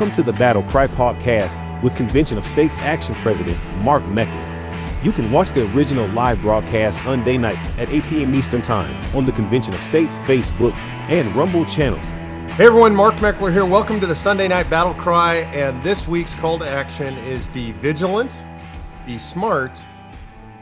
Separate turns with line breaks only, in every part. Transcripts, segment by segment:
Welcome to the Battle Cry podcast with Convention of States Action President Mark Meckler. You can watch the original live broadcast Sunday nights at 8 p.m. Eastern Time on the Convention of States Facebook and Rumble channels.
Hey everyone, Mark Meckler here. Welcome to the Sunday Night Battle Cry. And this week's call to action is be vigilant, be smart,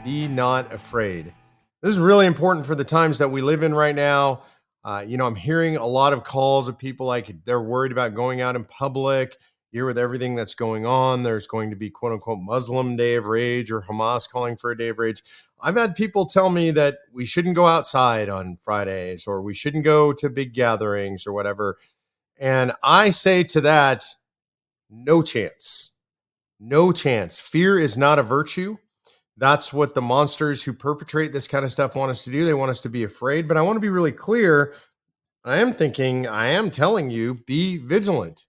be not afraid. This is really important for the times that we live in right now. Uh, you know, I'm hearing a lot of calls of people like they're worried about going out in public. Here, with everything that's going on, there's going to be quote unquote Muslim day of rage or Hamas calling for a day of rage. I've had people tell me that we shouldn't go outside on Fridays or we shouldn't go to big gatherings or whatever. And I say to that, no chance. No chance. Fear is not a virtue. That's what the monsters who perpetrate this kind of stuff want us to do. They want us to be afraid. But I want to be really clear. I am thinking, I am telling you, be vigilant,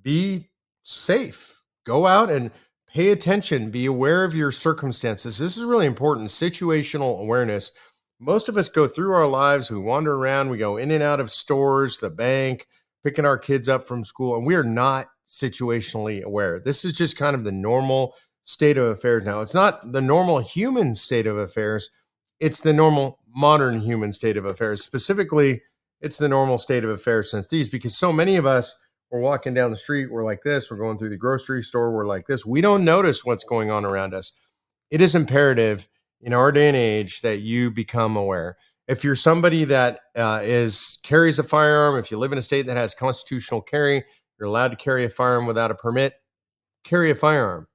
be safe, go out and pay attention, be aware of your circumstances. This is really important situational awareness. Most of us go through our lives, we wander around, we go in and out of stores, the bank, picking our kids up from school, and we are not situationally aware. This is just kind of the normal state of affairs now. It's not the normal human state of affairs, it's the normal modern human state of affairs. Specifically, it's the normal state of affairs since these, because so many of us we're walking down the street, we're like this, we're going through the grocery store, we're like this. We don't notice what's going on around us. It is imperative in our day and age that you become aware. If you're somebody that uh, is carries a firearm, if you live in a state that has constitutional carry, you're allowed to carry a firearm without a permit, carry a firearm.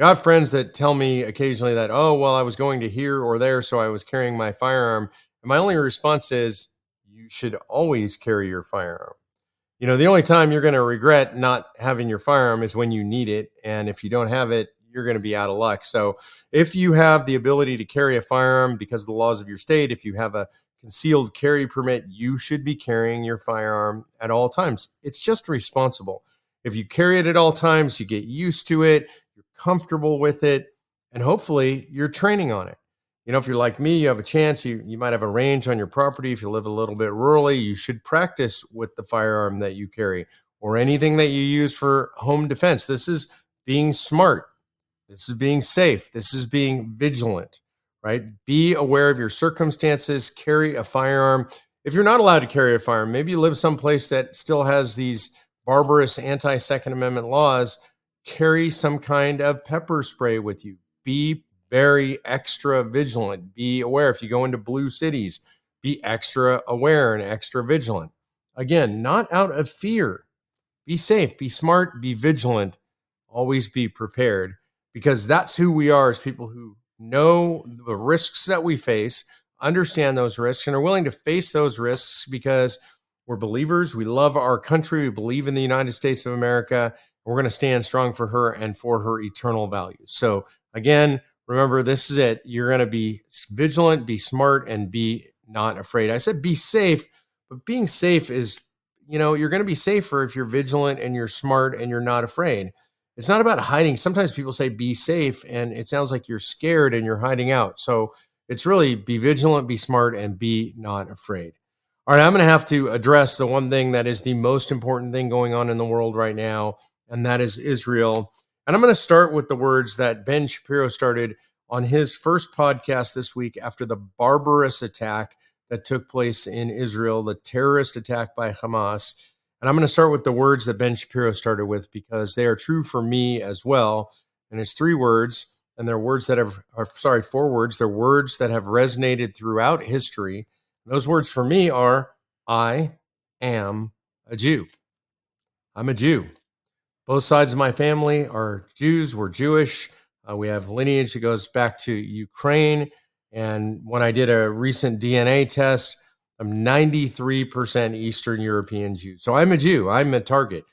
I have friends that tell me occasionally that, oh, well, I was going to here or there, so I was carrying my firearm. And my only response is, you should always carry your firearm. You know, the only time you're going to regret not having your firearm is when you need it. And if you don't have it, you're going to be out of luck. So if you have the ability to carry a firearm because of the laws of your state, if you have a concealed carry permit, you should be carrying your firearm at all times. It's just responsible. If you carry it at all times, you get used to it comfortable with it, and hopefully you're training on it. You know, if you're like me, you have a chance, you, you might have a range on your property. If you live a little bit rurally, you should practice with the firearm that you carry or anything that you use for home defense. This is being smart. This is being safe. This is being vigilant, right? Be aware of your circumstances, carry a firearm. If you're not allowed to carry a firearm, maybe you live someplace that still has these barbarous anti Second Amendment laws carry some kind of pepper spray with you. Be very extra vigilant. Be aware if you go into blue cities, be extra aware and extra vigilant. Again, not out of fear. Be safe, be smart, be vigilant, always be prepared because that's who we are as people who know the risks that we face, understand those risks, and are willing to face those risks because we're believers. We love our country. We believe in the United States of America. We're going to stand strong for her and for her eternal values. So, again, remember this is it. You're going to be vigilant, be smart, and be not afraid. I said be safe, but being safe is, you know, you're going to be safer if you're vigilant and you're smart and you're not afraid. It's not about hiding. Sometimes people say be safe, and it sounds like you're scared and you're hiding out. So, it's really be vigilant, be smart, and be not afraid. All right, I'm going to have to address the one thing that is the most important thing going on in the world right now, and that is Israel. And I'm going to start with the words that Ben Shapiro started on his first podcast this week after the barbarous attack that took place in Israel, the terrorist attack by Hamas. And I'm going to start with the words that Ben Shapiro started with because they are true for me as well. And it's three words, and they're words that have, are, sorry, four words. They're words that have resonated throughout history. Those words for me are I am a Jew. I'm a Jew. Both sides of my family are Jews. We're Jewish. Uh, we have lineage that goes back to Ukraine. And when I did a recent DNA test, I'm 93% Eastern European Jew. So I'm a Jew. I'm a target.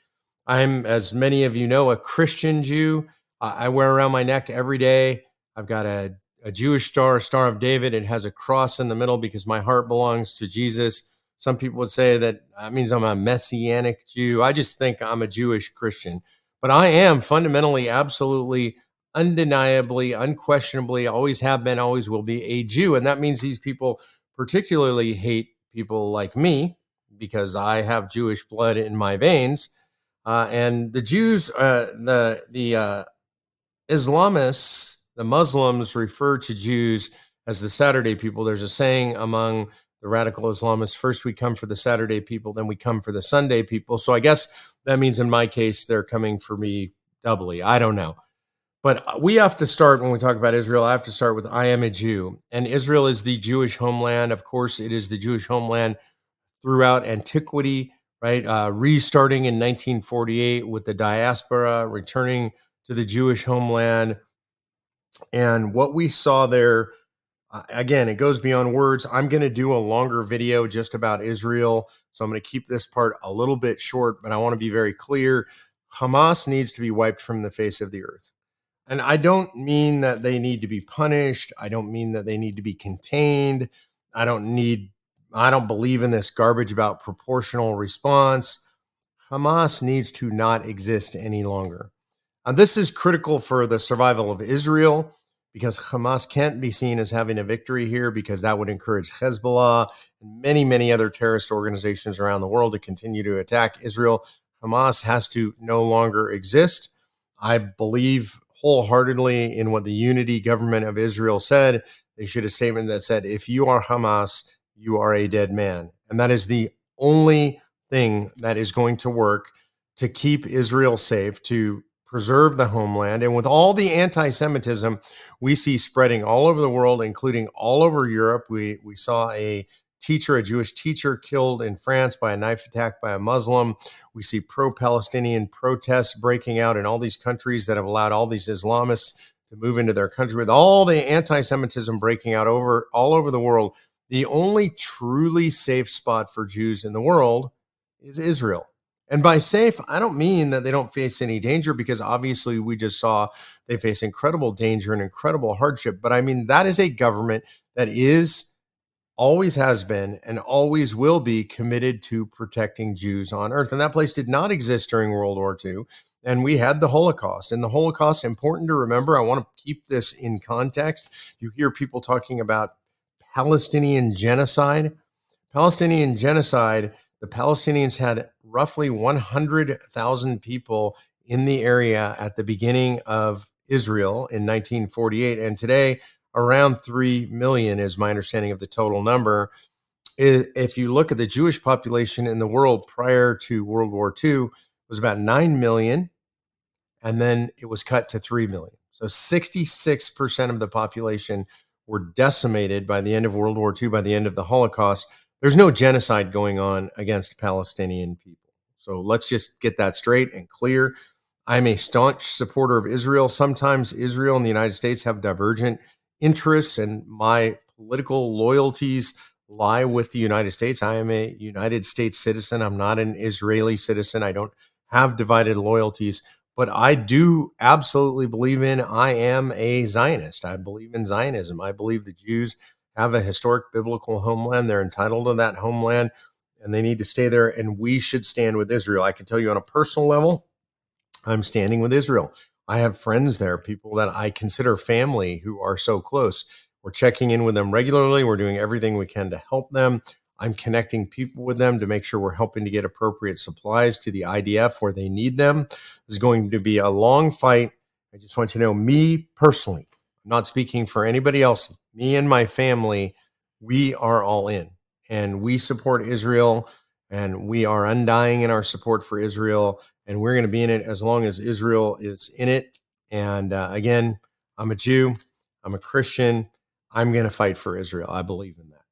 I'm, as many of you know, a Christian Jew. I wear around my neck every day. I've got a, a Jewish star, Star of David. It has a cross in the middle because my heart belongs to Jesus. Some people would say that that means I'm a messianic Jew. I just think I'm a Jewish Christian. But I am fundamentally, absolutely, undeniably, unquestionably, always have been, always will be a Jew. And that means these people particularly hate people like me because I have Jewish blood in my veins. Uh, and the Jews, uh, the the uh, Islamists, the Muslims refer to Jews as the Saturday people. There's a saying among the radical Islamists first we come for the Saturday people, then we come for the Sunday people. So I guess that means in my case, they're coming for me doubly. I don't know. But we have to start when we talk about Israel. I have to start with I am a Jew. And Israel is the Jewish homeland. Of course, it is the Jewish homeland throughout antiquity, right? Uh, restarting in 1948 with the diaspora, returning to the Jewish homeland. And what we saw there again, it goes beyond words. I'm going to do a longer video just about Israel. So I'm going to keep this part a little bit short, but I want to be very clear. Hamas needs to be wiped from the face of the earth. And I don't mean that they need to be punished. I don't mean that they need to be contained. I don't need, I don't believe in this garbage about proportional response. Hamas needs to not exist any longer. And this is critical for the survival of Israel because Hamas can't be seen as having a victory here because that would encourage Hezbollah and many, many other terrorist organizations around the world to continue to attack Israel. Hamas has to no longer exist. I believe wholeheartedly in what the unity government of Israel said. They issued a statement that said, if you are Hamas, you are a dead man. And that is the only thing that is going to work to keep Israel safe, to preserve the homeland. And with all the anti Semitism we see spreading all over the world, including all over Europe, we, we saw a teacher, a Jewish teacher, killed in France by a knife attack by a Muslim. We see pro Palestinian protests breaking out in all these countries that have allowed all these Islamists to move into their country. With all the anti Semitism breaking out over all over the world, the only truly safe spot for Jews in the world is Israel. And by safe, I don't mean that they don't face any danger because obviously we just saw they face incredible danger and incredible hardship. But I mean, that is a government that is, always has been, and always will be committed to protecting Jews on earth. And that place did not exist during World War II. And we had the Holocaust. And the Holocaust, important to remember, I want to keep this in context. You hear people talking about Palestinian genocide. Palestinian genocide, the Palestinians had roughly 100,000 people in the area at the beginning of Israel in 1948. And today, around 3 million is my understanding of the total number. If you look at the Jewish population in the world prior to World War II, it was about 9 million. And then it was cut to 3 million. So 66% of the population were decimated by the end of World War II, by the end of the Holocaust. There's no genocide going on against Palestinian people. So let's just get that straight and clear. I'm a staunch supporter of Israel. Sometimes Israel and the United States have divergent interests, and my political loyalties lie with the United States. I am a United States citizen. I'm not an Israeli citizen. I don't have divided loyalties, but I do absolutely believe in, I am a Zionist. I believe in Zionism. I believe the Jews have a historic biblical homeland. They're entitled to that homeland and they need to stay there. And we should stand with Israel. I can tell you on a personal level, I'm standing with Israel. I have friends there, people that I consider family who are so close. We're checking in with them regularly. We're doing everything we can to help them. I'm connecting people with them to make sure we're helping to get appropriate supplies to the IDF where they need them. This is going to be a long fight. I just want you to know, me personally, not speaking for anybody else, me and my family, we are all in and we support Israel and we are undying in our support for Israel and we're going to be in it as long as Israel is in it. And uh, again, I'm a Jew, I'm a Christian, I'm going to fight for Israel. I believe in that.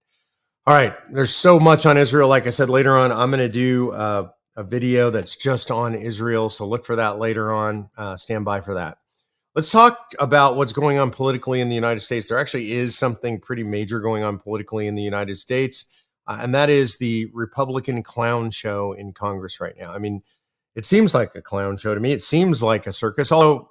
All right, there's so much on Israel. Like I said, later on, I'm going to do uh, a video that's just on Israel. So look for that later on. Uh, stand by for that. Let's talk about what's going on politically in the United States. There actually is something pretty major going on politically in the United States uh, and that is the Republican clown show in Congress right now. I mean, it seems like a clown show to me. It seems like a circus, although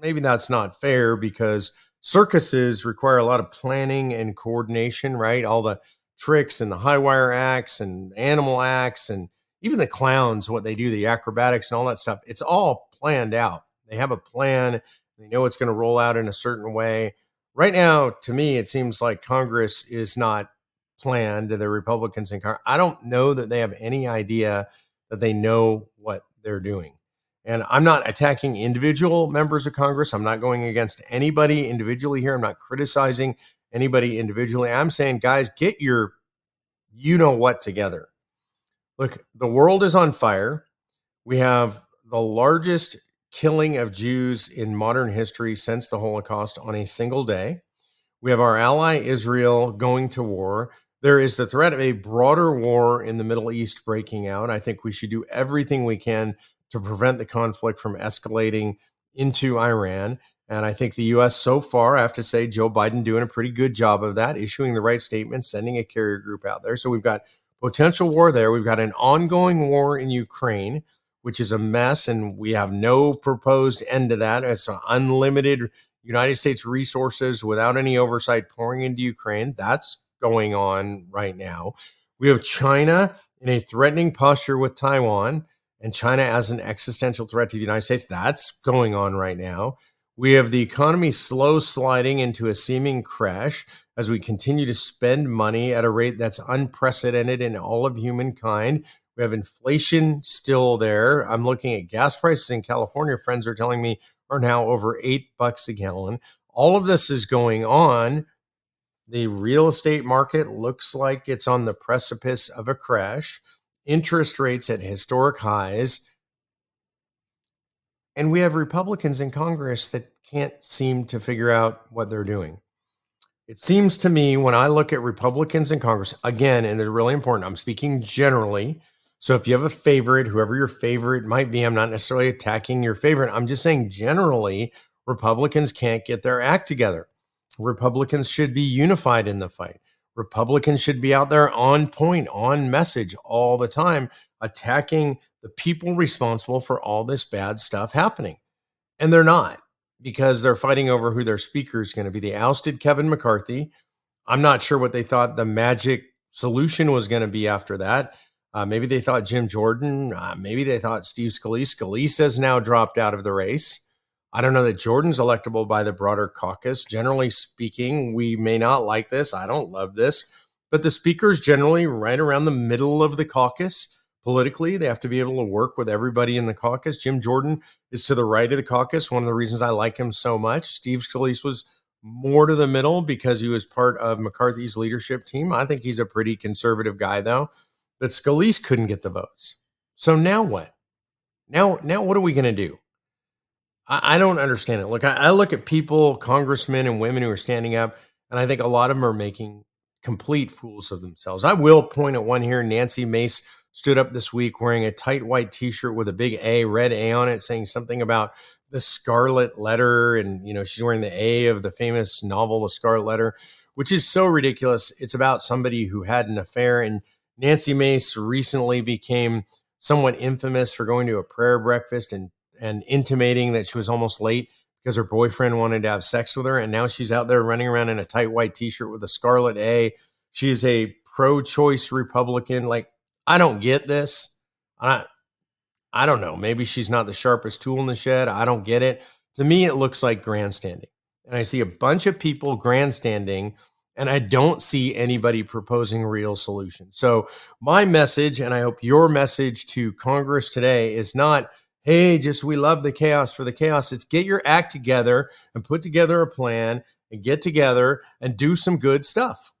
maybe that's not fair because circuses require a lot of planning and coordination, right? All the tricks and the high wire acts and animal acts and even the clowns, what they do, the acrobatics and all that stuff. It's all planned out. They have a plan. They know it's going to roll out in a certain way. Right now, to me, it seems like Congress is not planned. the Republicans in Congress. I don't know that they have any idea that they know what they're doing. And I'm not attacking individual members of Congress. I'm not going against anybody individually here. I'm not criticizing anybody individually. I'm saying, guys, get your you know what together. Look, the world is on fire. We have the largest killing of Jews in modern history since the Holocaust on a single day. We have our ally Israel going to war. There is the threat of a broader war in the Middle East breaking out. I think we should do everything we can to prevent the conflict from escalating into Iran. And I think the U.S. so far, I have to say, Joe Biden doing a pretty good job of that, issuing the right statements, sending a carrier group out there. So we've got potential war there. We've got an ongoing war in Ukraine, which is a mess, and we have no proposed end to that. It's unlimited United States resources without any oversight pouring into Ukraine. That's going on right now. We have China in a threatening posture with Taiwan, and China as an existential threat to the United States. That's going on right now. We have the economy slow sliding into a seeming crash as we continue to spend money at a rate that's unprecedented in all of humankind. We have inflation still there. I'm looking at gas prices in California. Friends are telling me are now over eight bucks a gallon. All of this is going on. The real estate market looks like it's on the precipice of a crash. Interest rates at historic highs and we have Republicans in Congress that can't seem to figure out what they're doing. It seems to me when I look at Republicans in Congress, again, and they're really important, I'm speaking generally. So if you have a favorite, whoever your favorite might be, I'm not necessarily attacking your favorite. I'm just saying generally, Republicans can't get their act together. Republicans should be unified in the fight. Republicans should be out there on point, on message all the time, attacking the people responsible for all this bad stuff happening. And they're not because they're fighting over who their speaker is going to be. They ousted Kevin McCarthy. I'm not sure what they thought the magic solution was going to be after that. Uh, maybe they thought Jim Jordan. Uh, maybe they thought Steve Scalise. Scalise has now dropped out of the race. I don't know that Jordan's electable by the broader caucus. Generally speaking, we may not like this. I don't love this, but the speaker's generally right around the middle of the caucus politically. They have to be able to work with everybody in the caucus. Jim Jordan is to the right of the caucus. One of the reasons I like him so much. Steve Scalise was more to the middle because he was part of McCarthy's leadership team. I think he's a pretty conservative guy, though. But Scalise couldn't get the votes. So now what? Now, now what are we going to do? I, I, don't understand it. Look, I, I look at people, congressmen and women who are standing up, and I think a lot of them are making complete fools of themselves. I will point at one here, Nancy Mace stood up this week wearing a tight white t-shirt with a big A, red A on it, saying something about the Scarlet Letter, and you know she's wearing the A of the famous novel, The Scarlet Letter, which is so ridiculous. It's about somebody who had an affair, and Nancy Mace recently became somewhat infamous for going to a prayer breakfast and and intimating that she was almost late because her boyfriend wanted to have sex with her, and now she's out there running around in a tight white t-shirt with a Scarlet A. She is a pro-choice Republican. Like I don't get this. I I don't know. Maybe she's not the sharpest tool in the shed. I don't get it. To me, it looks like grandstanding. And I see a bunch of people grandstanding, and I don't see anybody proposing real solutions. So, my message, and I hope your message to Congress today is not, hey, just we love the chaos for the chaos. It's get your act together and put together a plan and get together and do some good stuff.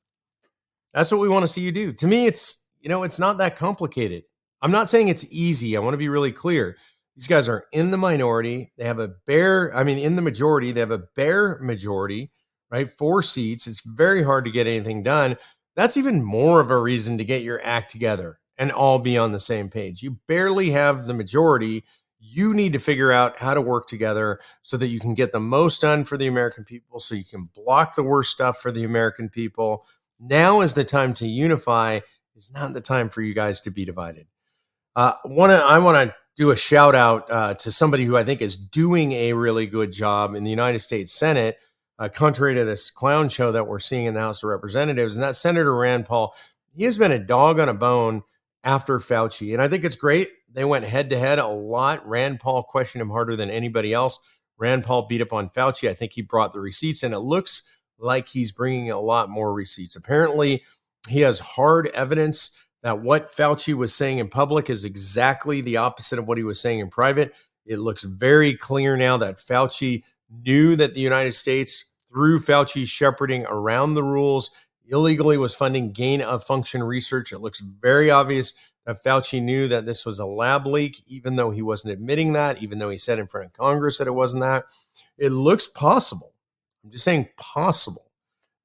That's what we want to see you do. To me, it's you know, it's not that complicated. I'm not saying it's easy. I want to be really clear. These guys are in the minority. They have a bare, I mean, in the majority, they have a bare majority, right? Four seats. It's very hard to get anything done. That's even more of a reason to get your act together and all be on the same page. You barely have the majority. You need to figure out how to work together so that you can get the most done for the American people, so you can block the worst stuff for the American people. Now is the time to unify is not the time for you guys to be divided. Uh, wanna, I want to do a shout out uh, to somebody who I think is doing a really good job in the United States Senate, uh, contrary to this clown show that we're seeing in the House of Representatives, and that's Senator Rand Paul. He has been a dog on a bone after Fauci, and I think it's great. They went head to head a lot. Rand Paul questioned him harder than anybody else. Rand Paul beat up on Fauci. I think he brought the receipts, and it looks like he's bringing a lot more receipts. Apparently, he has hard evidence that what Fauci was saying in public is exactly the opposite of what he was saying in private. It looks very clear now that Fauci knew that the United States, through Fauci's shepherding around the rules, illegally was funding gain of function research. It looks very obvious that Fauci knew that this was a lab leak, even though he wasn't admitting that, even though he said in front of Congress that it wasn't that. It looks possible. I'm just saying possible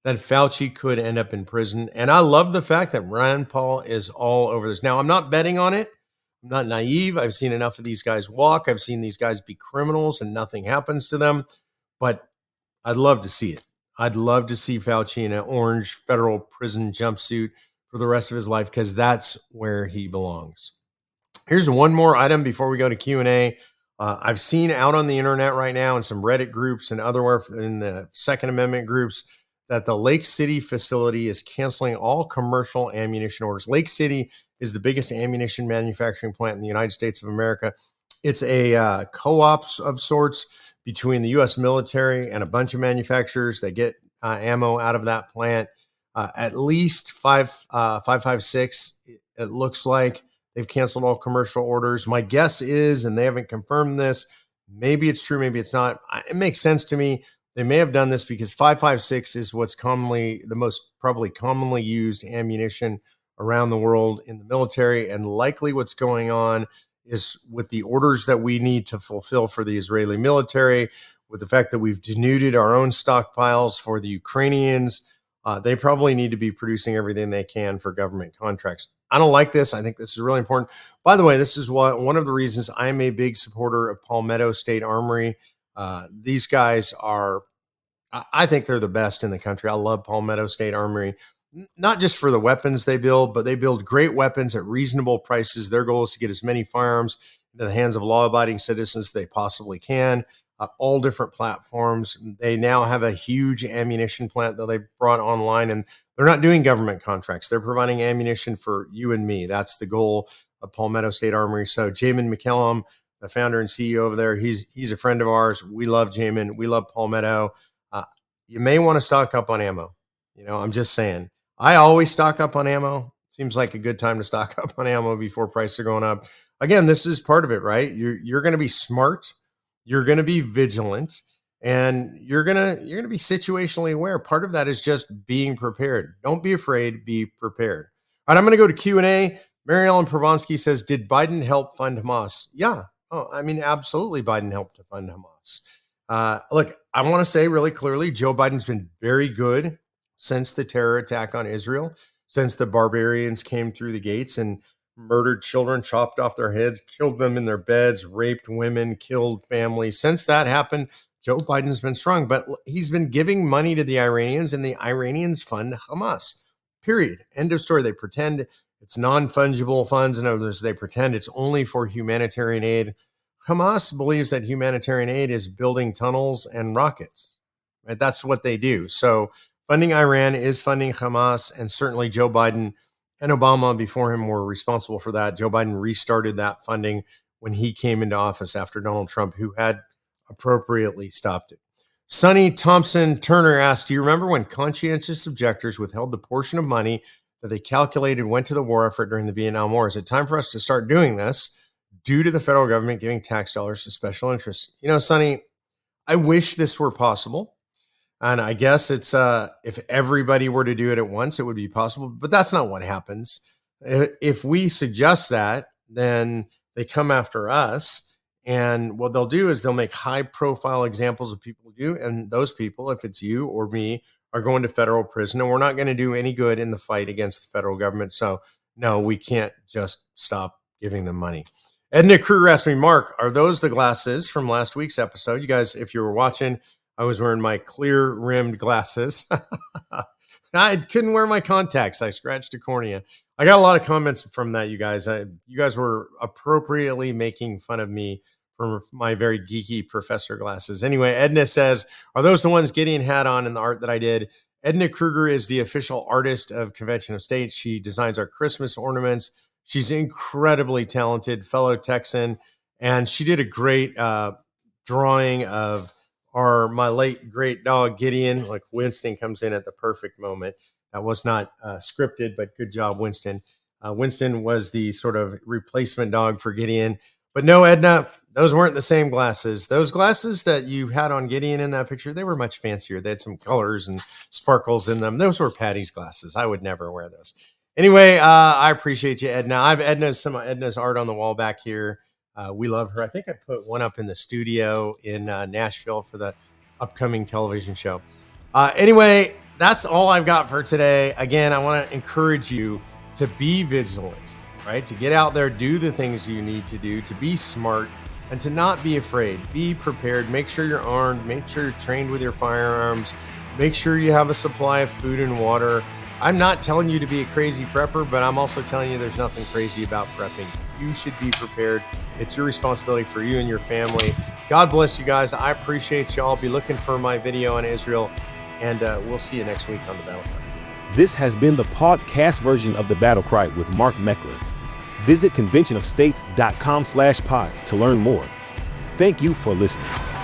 that Fauci could end up in prison. And I love the fact that Rand Paul is all over this. Now, I'm not betting on it. I'm not naive. I've seen enough of these guys walk. I've seen these guys be criminals and nothing happens to them. But I'd love to see it. I'd love to see Fauci in an orange federal prison jumpsuit for the rest of his life because that's where he belongs. Here's one more item before we go to Q and A. Uh, I've seen out on the internet right now in some Reddit groups and otherwhere in the Second Amendment groups that the Lake City facility is canceling all commercial ammunition orders. Lake City is the biggest ammunition manufacturing plant in the United States of America. It's a uh, co-op of sorts between the U.S. military and a bunch of manufacturers that get uh, ammo out of that plant. Uh, at least five uh, five five six. It looks like they've canceled all commercial orders. My guess is, and they haven't confirmed this. Maybe it's true, maybe it's not. It makes sense to me. They may have done this because 556 is what's commonly the most probably commonly used ammunition around the world in the military, and likely what's going on is with the orders that we need to fulfill for the Israeli military, with the fact that we've denuded our own stockpiles for the Ukrainians. Uh, they probably need to be producing everything they can for government contracts. I don't like this. I think this is really important. By the way, this is what, one of the reasons I'm a big supporter of Palmetto State Armory. Uh, these guys are, I think they're the best in the country. I love Palmetto State Armory not just for the weapons they build, but they build great weapons at reasonable prices. Their goal is to get as many firearms into the hands of law abiding citizens they possibly can. Uh, all different platforms. They now have a huge ammunition plant that they brought online, and they're not doing government contracts. They're providing ammunition for you and me. That's the goal of Palmetto State Armory. So, Jamin McCallum, the founder and CEO over there, he's he's a friend of ours. We love Jamin. We love Palmetto. Uh, you may want to stock up on ammo. You know, I'm just saying. I always stock up on ammo. Seems like a good time to stock up on ammo before prices are going up. Again, this is part of it, right? You're you're going to be smart, you're going to be vigilant, and you're gonna you're gonna be situationally aware. Part of that is just being prepared. Don't be afraid. Be prepared. All right, I'm going to go to Q and A. Mary Ellen Prabonsky says, "Did Biden help fund Hamas?" Yeah. Oh, I mean, absolutely. Biden helped to fund Hamas. Uh, look, I want to say really clearly, Joe Biden's been very good since the terror attack on Israel, since the barbarians came through the gates and murdered children, chopped off their heads, killed them in their beds, raped women, killed families. Since that happened, Joe Biden's been strong, but he's been giving money to the Iranians, and the Iranians fund Hamas. Period. End of story. They pretend it's non fungible funds. In other words, they pretend it's only for humanitarian aid. Hamas believes that humanitarian aid is building tunnels and rockets. Right? That's what they do. So Funding Iran is funding Hamas, and certainly Joe Biden and Obama before him were responsible for that. Joe Biden restarted that funding when he came into office after Donald Trump, who had appropriately stopped it. Sonny Thompson Turner asked, Do you remember when conscientious objectors withheld the portion of money that they calculated went to the war effort during the Vietnam War? Is it time for us to start doing this due to the federal government giving tax dollars to special interests? You know, Sonny, I wish this were possible. And I guess it's uh, if everybody were to do it at once, it would be possible. But that's not what happens. If we suggest that, then they come after us. And what they'll do is they'll make high profile examples of people who do. And those people, if it's you or me, are going to federal prison. And we're not going to do any good in the fight against the federal government. So, no, we can't just stop giving them money. Edna Kruger asked me, Mark, are those the glasses from last week's episode? You guys, if you were watching, I was wearing my clear rimmed glasses. I couldn't wear my contacts. I scratched a cornea. I got a lot of comments from that, you guys. I, you guys were appropriately making fun of me for my very geeky professor glasses. Anyway, Edna says, Are those the ones Gideon had on in the art that I did? Edna Kruger is the official artist of Convention of States. She designs our Christmas ornaments. She's incredibly talented, fellow Texan, and she did a great uh, drawing of are my late great dog Gideon. Like Winston comes in at the perfect moment. That was not uh, scripted, but good job, Winston. Uh, Winston was the sort of replacement dog for Gideon. But no, Edna, those weren't the same glasses. Those glasses that you had on Gideon in that picture, they were much fancier. They had some colors and sparkles in them. Those were Patty's glasses. I would never wear those. Anyway, uh, I appreciate you, Edna. I have Edna's some Edna's art on the wall back here. Uh, we love her. I think I put one up in the studio in uh, Nashville for the upcoming television show. Uh, anyway, that's all I've got for today. Again, I want to encourage you to be vigilant, right? To get out there, do the things you need to do, to be smart and to not be afraid. Be prepared. Make sure you're armed. Make sure you're trained with your firearms. Make sure you have a supply of food and water. I'm not telling you to be a crazy prepper, but I'm also telling you there's nothing crazy about prepping. You should be prepared. It's your responsibility for you and your family. God bless you guys. I appreciate y'all. Be looking for my video on Israel, and uh, we'll see you next week on the Battle Cry.
This has been the podcast version of the Battle Cry with Mark Meckler. Visit conventionofstates.com slash pod to learn more. Thank you for listening.